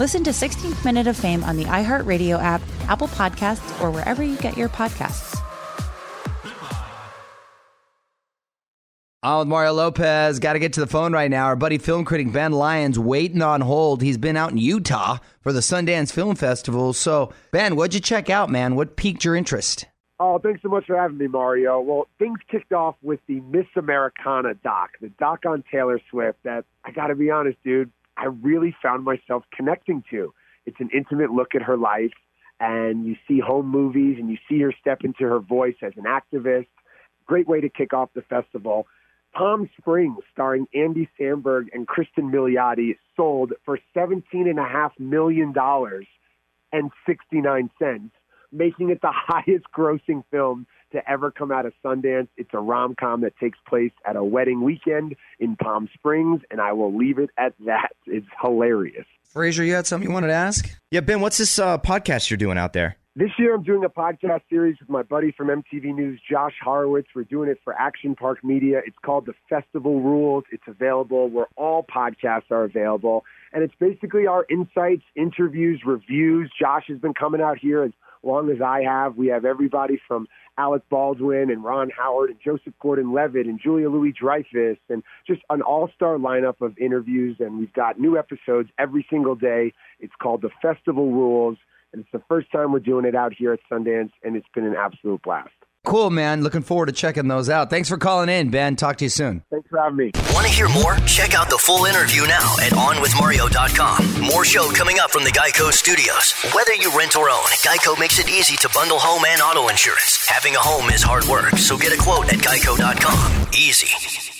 Listen to 16th Minute of Fame on the iHeartRadio app, Apple Podcasts, or wherever you get your podcasts. On with Mario Lopez. Got to get to the phone right now. Our buddy film critic Ben Lyons waiting on hold. He's been out in Utah for the Sundance Film Festival. So, Ben, what'd you check out, man? What piqued your interest? Oh, thanks so much for having me, Mario. Well, things kicked off with the Miss Americana doc, the doc on Taylor Swift that I got to be honest, dude, I really found myself connecting to. It's an intimate look at her life, and you see home movies and you see her step into her voice as an activist. Great way to kick off the festival. Palm Springs, starring Andy Samberg and Kristen Milioti, sold for $17.5 million and 69 cents, making it the highest grossing film to ever come out of Sundance. It's a rom com that takes place at a wedding weekend in Palm Springs, and I will leave it at that. It's hilarious. Fraser, you had something you wanted to ask? Yeah, Ben, what's this uh, podcast you're doing out there? This year, I'm doing a podcast series with my buddy from MTV News, Josh Horowitz. We're doing it for Action Park Media. It's called The Festival Rules. It's available where all podcasts are available. And it's basically our insights, interviews, reviews. Josh has been coming out here as long as I have. We have everybody from Alec Baldwin and Ron Howard and Joseph Gordon Levitt and Julia Louis Dreyfus and just an all star lineup of interviews. And we've got new episodes every single day. It's called The Festival Rules. And it's the first time we're doing it out here at Sundance, and it's been an absolute blast. Cool, man. Looking forward to checking those out. Thanks for calling in, Ben. Talk to you soon. Thanks for having me. Want to hear more? Check out the full interview now at OnWithMario.com. More show coming up from the Geico Studios. Whether you rent or own, Geico makes it easy to bundle home and auto insurance. Having a home is hard work, so get a quote at Geico.com. Easy.